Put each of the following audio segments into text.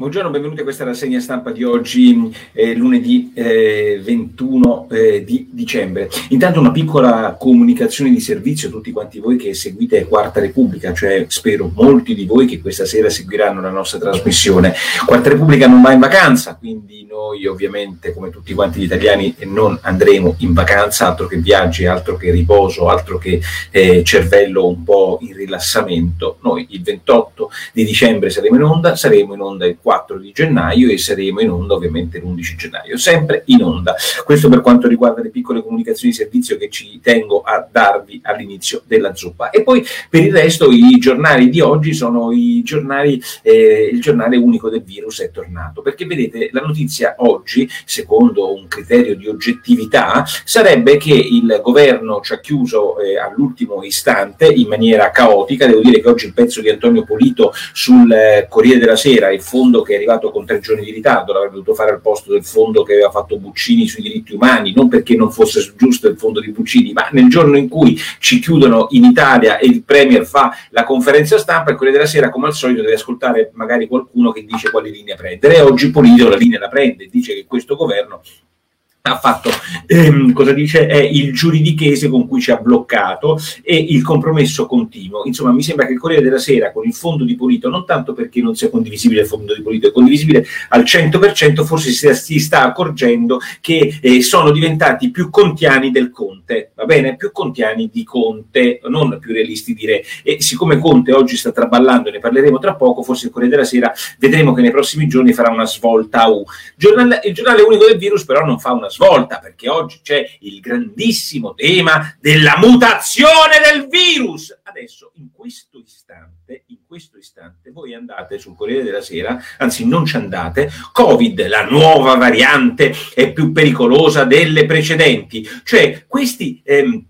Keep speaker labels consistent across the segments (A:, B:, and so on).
A: Buongiorno, benvenuti a questa rassegna stampa di oggi, eh, lunedì eh, 21 eh, di dicembre. Intanto una piccola comunicazione di servizio a tutti quanti voi che seguite Quarta Repubblica, cioè spero molti di voi che questa sera seguiranno la nostra trasmissione. Quarta Repubblica non va in vacanza, quindi noi ovviamente come tutti quanti gli italiani non andremo in vacanza, altro che viaggi, altro che riposo, altro che eh, cervello un po' in rilassamento. Noi il 28 di dicembre saremo in onda, saremo in onda il 4 4 di gennaio e saremo in onda ovviamente l'11 gennaio, sempre in onda. Questo per quanto riguarda le piccole comunicazioni di servizio che ci tengo a darvi all'inizio della zuppa. E poi per il resto i giornali di oggi sono i giornali, eh, il giornale unico del virus è tornato, perché vedete la notizia oggi, secondo un criterio di oggettività, sarebbe che il governo ci ha chiuso eh, all'ultimo istante in maniera caotica, devo dire che oggi il pezzo di Antonio Polito sul eh, Corriere della Sera, il fondo che è arrivato con tre giorni di ritardo, l'avrebbe dovuto fare al posto del fondo che aveva fatto Buccini sui diritti umani, non perché non fosse giusto il fondo di Buccini, ma nel giorno in cui ci chiudono in Italia e il Premier fa la conferenza stampa, e quelle della sera, come al solito, deve ascoltare magari qualcuno che dice quale linea prendere. E oggi Polito la linea la prende, dice che questo governo ha fatto, ehm, cosa dice, è il giuridichese con cui ci ha bloccato e il compromesso continuo. Insomma, mi sembra che il Corriere della Sera con il fondo di Polito, non tanto perché non sia condivisibile il fondo di Polito, è condivisibile al 100%, forse si, si sta accorgendo che eh, sono diventati più contiani del Conte, va bene? Più contiani di Conte, non più realisti di Re. E siccome Conte oggi sta traballando, ne parleremo tra poco, forse il Corriere della Sera vedremo che nei prossimi giorni farà una svolta U. Giornale, il giornale unico del virus però non fa una svolta, perché oggi c'è il grandissimo tema della mutazione del virus. Adesso, in questo istante, in questo istante, voi andate sul Corriere della Sera, anzi non ci andate, Covid, la nuova variante è più pericolosa delle precedenti. Cioè, questi... Ehm,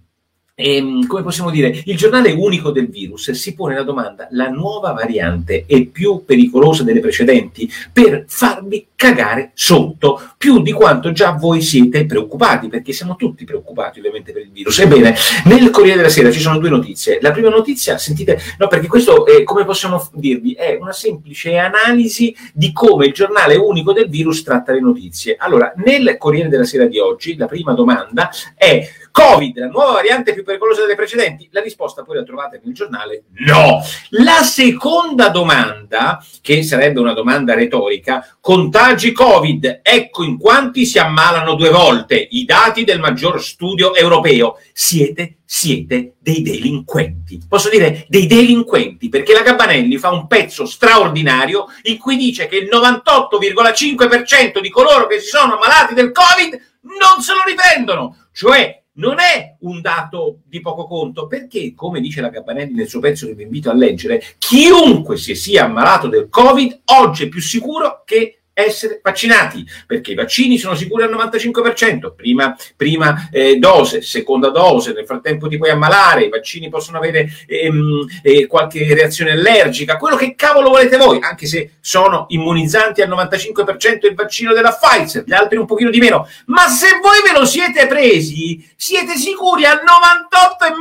A: ehm, come possiamo dire, il giornale unico del virus si pone la domanda, la nuova variante è più pericolosa delle precedenti per farvi cagare sotto, più di quanto già voi siete preoccupati, perché siamo tutti preoccupati ovviamente per il virus. Ebbene, nel Corriere della Sera ci sono due notizie. La prima notizia, sentite, no, perché questo, è, come possiamo dirvi, è una semplice analisi di come il giornale unico del virus tratta le notizie. Allora, nel Corriere della Sera di oggi, la prima domanda è Covid, la nuova variante più pericolosa delle precedenti? La risposta poi la trovate nel giornale? No. La seconda domanda, che sarebbe una domanda retorica, contagi Covid, ecco in quanti si ammalano due volte, i dati del maggior studio europeo. Siete, siete dei delinquenti. Posso dire dei delinquenti, perché la Gabanelli fa un pezzo straordinario in cui dice che il 98,5% di coloro che si sono ammalati del Covid non se lo riprendono. Cioè non è un dato di poco conto, perché, come dice la Gabanelli nel suo pezzo che vi invito a leggere, chiunque si sia ammalato del Covid oggi è più sicuro che essere vaccinati, perché i vaccini sono sicuri al 95%, prima, prima eh, dose, seconda dose, nel frattempo ti puoi ammalare, i vaccini possono avere ehm, eh, qualche reazione allergica, quello che cavolo volete voi, anche se sono immunizzanti al 95% il vaccino della Pfizer, gli altri un pochino di meno, ma se voi ve lo siete presi, siete sicuri al 98,5%,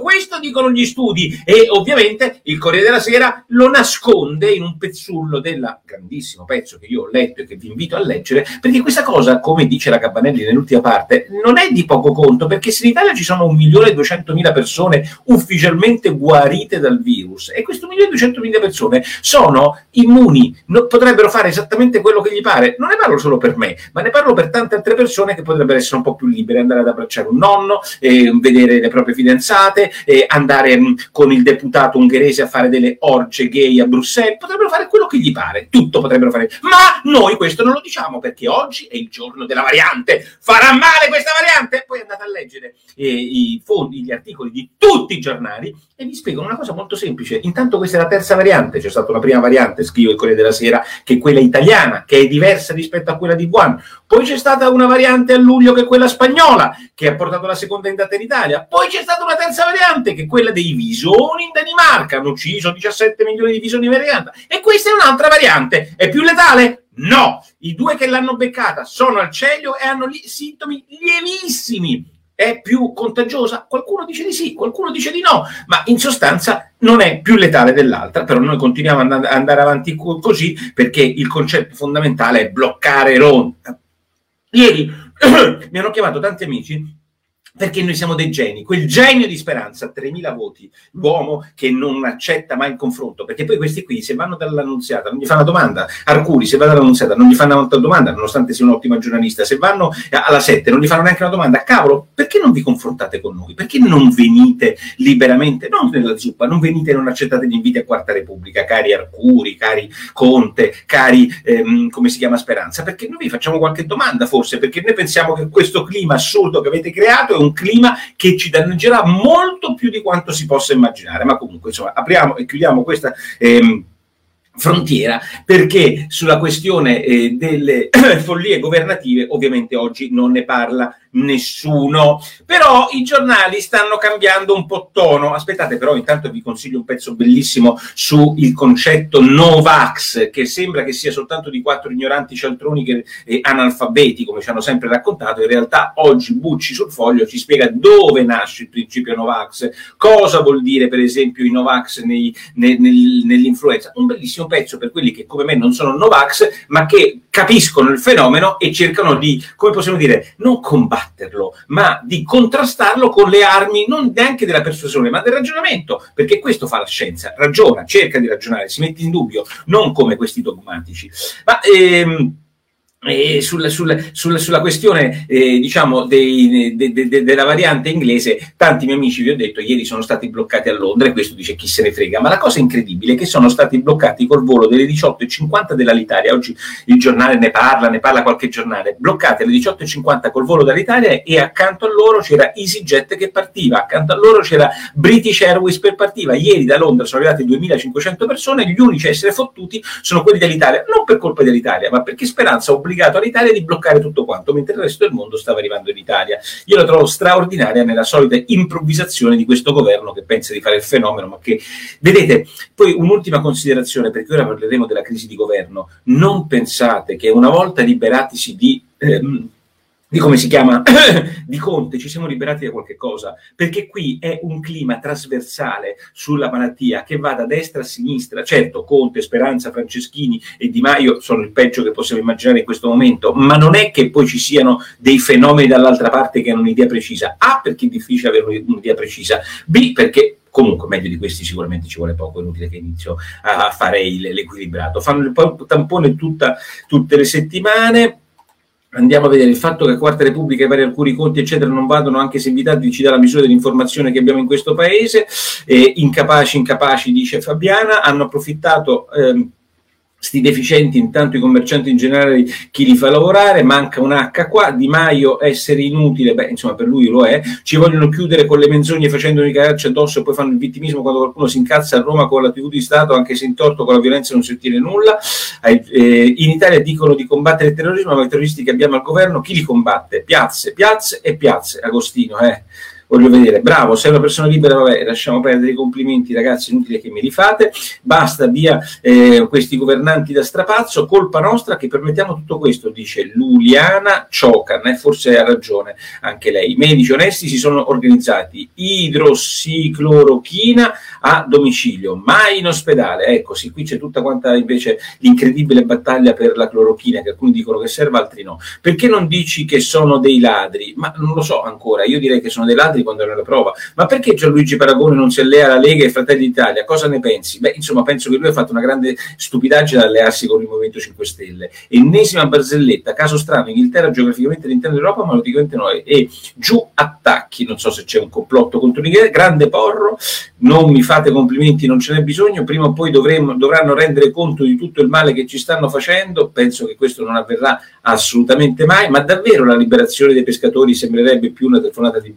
A: questo dicono gli studi. E ovviamente il Corriere della Sera lo nasconde in un pezzullo della grandissimo pezzo pezzo che io ho letto e che vi invito a leggere, perché questa cosa, come dice la Cabanelli nell'ultima parte, non è di poco conto, perché se in Italia ci sono 1.200.000 persone ufficialmente guarite dal virus e queste 1.200.000 persone sono immuni, no, potrebbero fare esattamente quello che gli pare, non ne parlo solo per me, ma ne parlo per tante altre persone che potrebbero essere un po' più libere, andare ad abbracciare un nonno, eh, vedere le proprie fidanzate, eh, andare mh, con il deputato ungherese a fare delle orge gay a Bruxelles, potrebbero fare quello che gli pare, tutto potrebbero fare ma noi questo non lo diciamo perché oggi è il giorno della variante. Farà male questa variante? Poi andate a leggere eh, i fondi, gli articoli di tutti i giornali e vi spiegano una cosa molto semplice. Intanto questa è la terza variante, c'è stata una prima variante, scrivo il Corriere della Sera, che è quella italiana, che è diversa rispetto a quella di Wuhan. Poi c'è stata una variante a luglio che è quella spagnola, che ha portato la seconda ondata in Italia. Poi c'è stata una terza variante, che è quella dei visoni in Danimarca, hanno ucciso 17 milioni di visoni in variante. E questa è un'altra variante, è più letale? No, i due che l'hanno beccata sono al ceglio e hanno li- sintomi lievissimi. è più contagiosa? Qualcuno dice di sì, qualcuno dice di no, ma in sostanza non è più letale dell'altra, però noi continuiamo ad andare avanti così perché il concetto fondamentale è bloccare Ronda. Ieri mi hanno chiamato tanti amici perché noi siamo dei geni, quel genio di speranza, 3.000 voti, l'uomo che non accetta mai il confronto, perché poi questi qui se vanno dall'annunziata non gli fanno una domanda, Arcuri se va dall'annunziata non gli fanno una domanda, nonostante sia un ottimo giornalista, se vanno alla 7 non gli fanno neanche una domanda, cavolo, perché non vi confrontate con noi? Perché non venite liberamente, non nella zuppa, non venite e non accettate gli inviti a Quarta Repubblica, cari Arcuri, cari Conte, cari, ehm, come si chiama, Speranza? Perché noi vi facciamo qualche domanda forse, perché noi pensiamo che questo clima assurdo che avete creato è clima che ci danneggerà molto più di quanto si possa immaginare. Ma comunque, insomma, apriamo e chiudiamo questa. Ehm, frontiera perché sulla questione eh, delle follie governative ovviamente oggi non ne parla nessuno. Però i giornali stanno cambiando un po' tono. Aspettate, però, intanto vi consiglio un pezzo bellissimo sul concetto Novax, che sembra che sia soltanto di quattro ignoranti cialtroni che, eh, analfabeti, come ci hanno sempre raccontato. In realtà, oggi Bucci sul foglio ci spiega dove nasce il principio Novax, cosa vuol dire, per esempio, i Novax nei, nei, nel, nell'influenza. Un bellissimo pezzo per quelli che, come me, non sono Novax, ma che capiscono il fenomeno e cercano di, come possiamo dire, non combattere combatterlo, ma di contrastarlo con le armi non neanche della persuasione, ma del ragionamento, perché questo fa la scienza, ragiona, cerca di ragionare, si mette in dubbio, non come questi dogmatici. Ma ehm, e sulla, sulla, sulla, sulla, questione eh, diciamo dei, de, de, de, della variante inglese tanti miei amici vi ho detto ieri sono stati bloccati a Londra e questo dice chi se ne frega. Ma la cosa incredibile è che sono stati bloccati col volo delle 18.50 dell'Alitalia. Oggi il giornale ne parla ne parla qualche giornale. Bloccati alle 18.50 col volo dall'Italia e accanto a loro c'era EasyJet che partiva accanto a loro c'era British Airways per partiva. Ieri da Londra sono arrivati 2.500 persone gli unici a essere fottuti sono quelli dell'Italia. Non per colpa dell'Italia ma perché Speranza obbliga obbligato all'Italia di bloccare tutto quanto, mentre il resto del mondo stava arrivando in Italia. Io la trovo straordinaria nella solita improvvisazione di questo governo che pensa di fare il fenomeno, ma che, vedete, poi un'ultima considerazione, perché ora parleremo della crisi di governo, non pensate che una volta liberatisi di... Ehm, di come si chiama, di Conte, ci siamo liberati da qualche cosa, perché qui è un clima trasversale sulla malattia che va da destra a sinistra. Certo, Conte, Speranza, Franceschini e Di Maio sono il peggio che possiamo immaginare in questo momento, ma non è che poi ci siano dei fenomeni dall'altra parte che hanno un'idea precisa. A, perché è difficile avere un'idea precisa. B, perché comunque meglio di questi sicuramente ci vuole poco, è inutile che inizio a fare l'equilibrato. Fanno il tampone tutta, tutte le settimane andiamo a vedere il fatto che Quarta Repubblica e vari alcuni conti eccetera non vadano anche se invitati ci dà la misura dell'informazione che abbiamo in questo paese. Eh, incapaci incapaci dice Fabiana hanno approfittato ehm, sti deficienti, intanto i commercianti in generale, chi li fa lavorare, manca un H qua, Di Maio essere inutile, beh insomma per lui lo è, ci vogliono chiudere con le menzogne facendo i calci addosso e poi fanno il vittimismo quando qualcuno si incazza a Roma con la TV di Stato, anche se in torto con la violenza non si ottiene nulla, eh, in Italia dicono di combattere il terrorismo, ma i terroristi che abbiamo al governo, chi li combatte? Piazze, piazze e piazze, Agostino, eh voglio vedere, bravo, sei una persona libera, vabbè, lasciamo perdere i complimenti ragazzi, inutile che me li fate, basta via eh, questi governanti da strapazzo, colpa nostra che permettiamo tutto questo, dice Luliana Ciocan, e forse ha ragione anche lei, i medici onesti si sono organizzati, idrossiclorochina a domicilio, mai in ospedale, ecco sì, qui c'è tutta quanta invece l'incredibile battaglia per la clorochina, che alcuni dicono che serve, altri no, perché non dici che sono dei ladri? Ma non lo so ancora, io direi che sono dei ladri quando era alla prova. Ma perché Gianluigi Paragone non si allea alla Lega e Fratelli d'Italia? Cosa ne pensi? Beh, insomma, penso che lui ha fatto una grande stupidaggine ad allearsi con il Movimento 5 Stelle. Ennesima barzelletta, caso strano, Inghilterra geograficamente all'interno d'Europa, ma logicamente noi. E giù attacchi, non so se c'è un complotto contro l'Inghilterra, grande porro, non mi fate complimenti, non ce n'è bisogno, prima o poi dovremmo, dovranno rendere conto di tutto il male che ci stanno facendo, penso che questo non avverrà assolutamente mai, ma davvero la liberazione dei pescatori sembrerebbe più una telefonata di,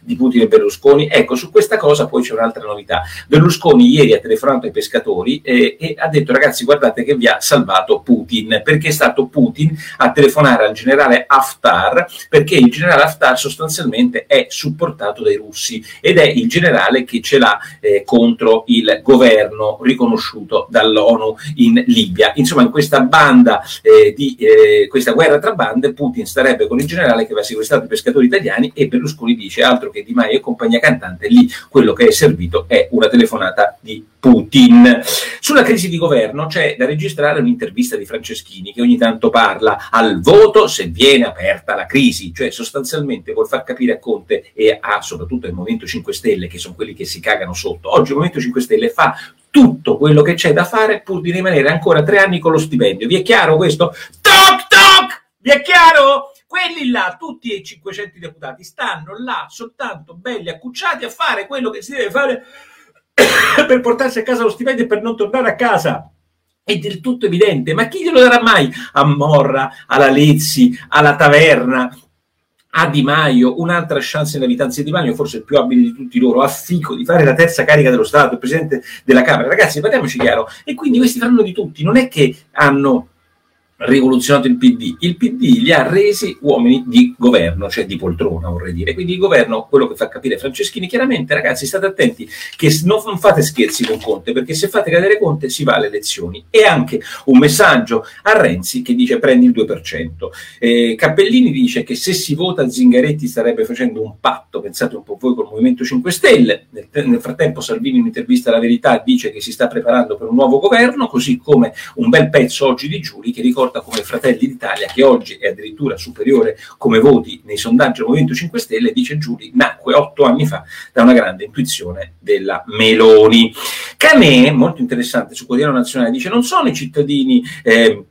A: di Putin e Berlusconi. Ecco, su questa cosa poi c'è un'altra novità. Berlusconi ieri ha telefonato ai pescatori e, e ha detto ragazzi guardate che vi ha salvato Putin, perché è stato Putin a telefonare al generale Haftar, perché il generale Haftar sostanzialmente è supportato dai russi ed è il generale che ce l'ha eh, contro il governo riconosciuto dall'ONU in Libia. Insomma, in questa banda eh, di eh, questa guerra tra bande, Putin starebbe con il generale che aveva sequestrato i pescatori italiani e Berlusconi dice altro che Di Maio e compagnia cantante, lì quello che è servito è una telefonata di Putin. Sulla crisi di governo c'è da registrare un'intervista di Franceschini che ogni tanto parla al voto se viene aperta la crisi, cioè sostanzialmente vuol far capire a Conte e a soprattutto al Movimento 5 Stelle, che sono quelli che si cagano sotto. Oggi il Movimento 5 Stelle fa tutto quello che c'è da fare pur di rimanere ancora tre anni con lo stipendio. Vi è chiaro questo? Toc! Vi è chiaro? Quelli là, tutti i 500 deputati, stanno là soltanto belli accucciati a fare quello che si deve fare per portarsi a casa lo stipendio e per non tornare a casa. È del tutto evidente, ma chi glielo darà mai a Morra, alla Lezzi, alla Taverna, a Di Maio, un'altra chance nella vita, anzi Di Maio forse il più abile di tutti loro, a Fico, di fare la terza carica dello Stato, il Presidente della Camera. Ragazzi, parliamoci chiaro, e quindi questi faranno di tutti, non è che hanno rivoluzionato il PD, il PD li ha resi uomini di governo, cioè di poltrona vorrei dire, quindi il governo, quello che fa capire Franceschini, chiaramente ragazzi state attenti che non fate scherzi con Conte, perché se fate cadere Conte si va alle elezioni, e anche un messaggio a Renzi che dice prendi il 2%, eh, Cappellini dice che se si vota Zingaretti starebbe facendo un patto, pensate un po' voi col Movimento 5 Stelle, nel, nel frattempo Salvini in un'intervista alla Verità dice che si sta preparando per un nuovo governo, così come un bel pezzo oggi di Giuli che ricorda riporta come Fratelli d'Italia, che oggi è addirittura superiore come voti nei sondaggi del Movimento 5 Stelle, dice Giuli, nacque otto anni fa da una grande intuizione della Meloni. Canè, molto interessante, su Quotidiano Nazionale, dice non sono i cittadini... Eh,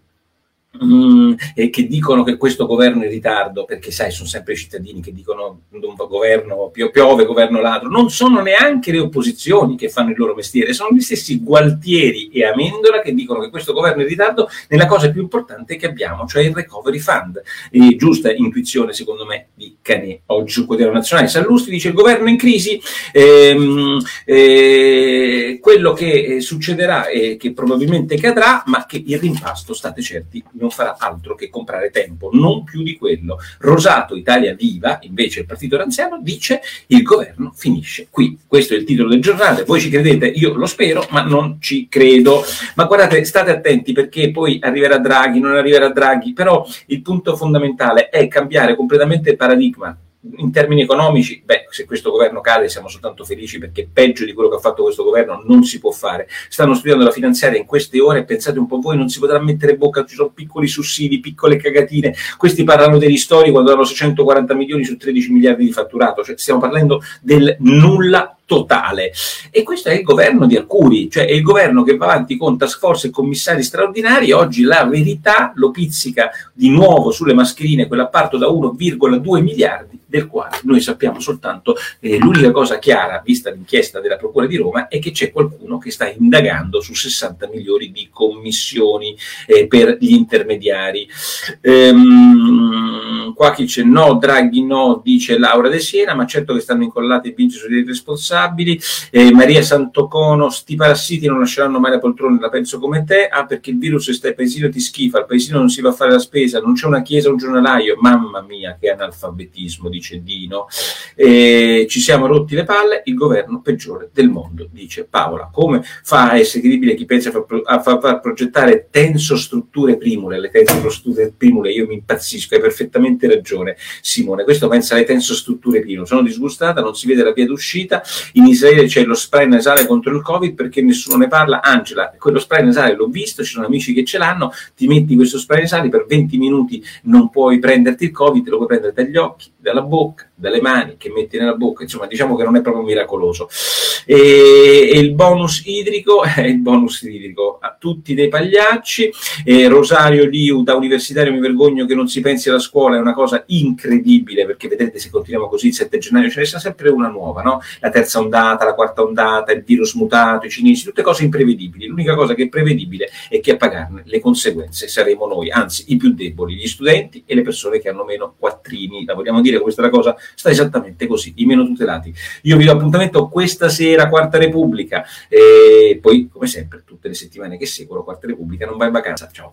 A: Mm, e che dicono che questo governo è in ritardo, perché sai, sono sempre i cittadini che dicono governo piove, governo ladro, non sono neanche le opposizioni che fanno il loro mestiere, sono gli stessi Gualtieri e Amendola che dicono che questo governo è in ritardo nella cosa più importante che abbiamo, cioè il recovery fund. E giusta intuizione, secondo me, di Canè. Oggi sul quotidiano nazionale Sallusti dice il governo in crisi, ehm, eh, quello che succederà è che probabilmente cadrà, ma che il rimpasto, state certi, non non farà altro che comprare tempo, non più di quello. Rosato, Italia Viva, invece il partito ranziano, dice il governo finisce qui. Questo è il titolo del giornale, voi ci credete? Io lo spero, ma non ci credo. Ma guardate, state attenti perché poi arriverà Draghi, non arriverà Draghi, però il punto fondamentale è cambiare completamente il paradigma Well. In termini economici, beh, se questo governo cade siamo soltanto felici perché peggio di quello che ha fatto questo governo non si può fare. Stanno studiando la finanziaria in queste ore, pensate un po' voi, non si potrà mettere bocca, ci sono piccoli sussidi, piccole cagatine. Questi parlano dei ristori quando hanno 640 milioni su 13 miliardi di fatturato, cioè stiamo parlando del nulla totale. E questo è il governo di Arcuri, cioè è il governo che va avanti con task force e commissari straordinari. Oggi la verità lo pizzica di nuovo sulle mascherine, quell'apparto da 1,2 miliardi, del quale noi sappiamo soltanto eh, l'unica cosa chiara, vista l'inchiesta della Procura di Roma, è che c'è qualcuno che sta indagando su 60 milioni di commissioni eh, per gli intermediari. Ehm, qua chi c'è no, Draghi no, dice Laura De Siena, ma certo che stanno incollati e vinci sui responsabili. Eh, Maria Santocono, sti parassiti non lasceranno mai la poltrona, la penso come te. Ah, perché il virus sta al paesino ti schifa, al paesino non si va a fare la spesa, non c'è una chiesa, un giornalaio. Mamma mia, che analfabetismo, dice Dino. Eh, ci siamo rotti le palle, il governo peggiore del mondo, dice Paola. Come fa a essere credibile chi pensa a far, a progettare tensostrutture primule? Le tensostrutture primule, io mi impazzisco, hai perfettamente ragione, Simone. Questo pensa alle tensostrutture primule. Sono disgustata, non si vede la via d'uscita in Israele c'è lo spray nasale contro il Covid perché nessuno ne parla. Angela, quello spray nasale l'ho visto, ci sono amici che ce l'hanno, ti metti questo spray nasale, per 20 minuti non puoi prenderti il Covid, lo puoi prendere dagli occhi, dalla bocca, dalle mani che metti nella bocca, insomma diciamo che non è proprio miracoloso. E, e il bonus idrico, è il bonus idrico a tutti dei pagliacci, e Rosario Liu da universitario mi vergogno che non si pensi alla scuola, è una cosa incredibile perché vedete se continuiamo così il 7 gennaio ce ne sta sempre una nuova, no? La terza terza ondata, la quarta ondata, il virus mutato, i cinesi, tutte cose imprevedibili. L'unica cosa che è prevedibile è che a pagarne le conseguenze saremo noi, anzi i più deboli, gli studenti e le persone che hanno meno quattrini. La vogliamo dire questa cosa sta esattamente così, i meno tutelati. Io vi do appuntamento questa sera, Quarta Repubblica, e poi come sempre tutte le settimane che seguono Quarta Repubblica non va in vacanza. Ciao.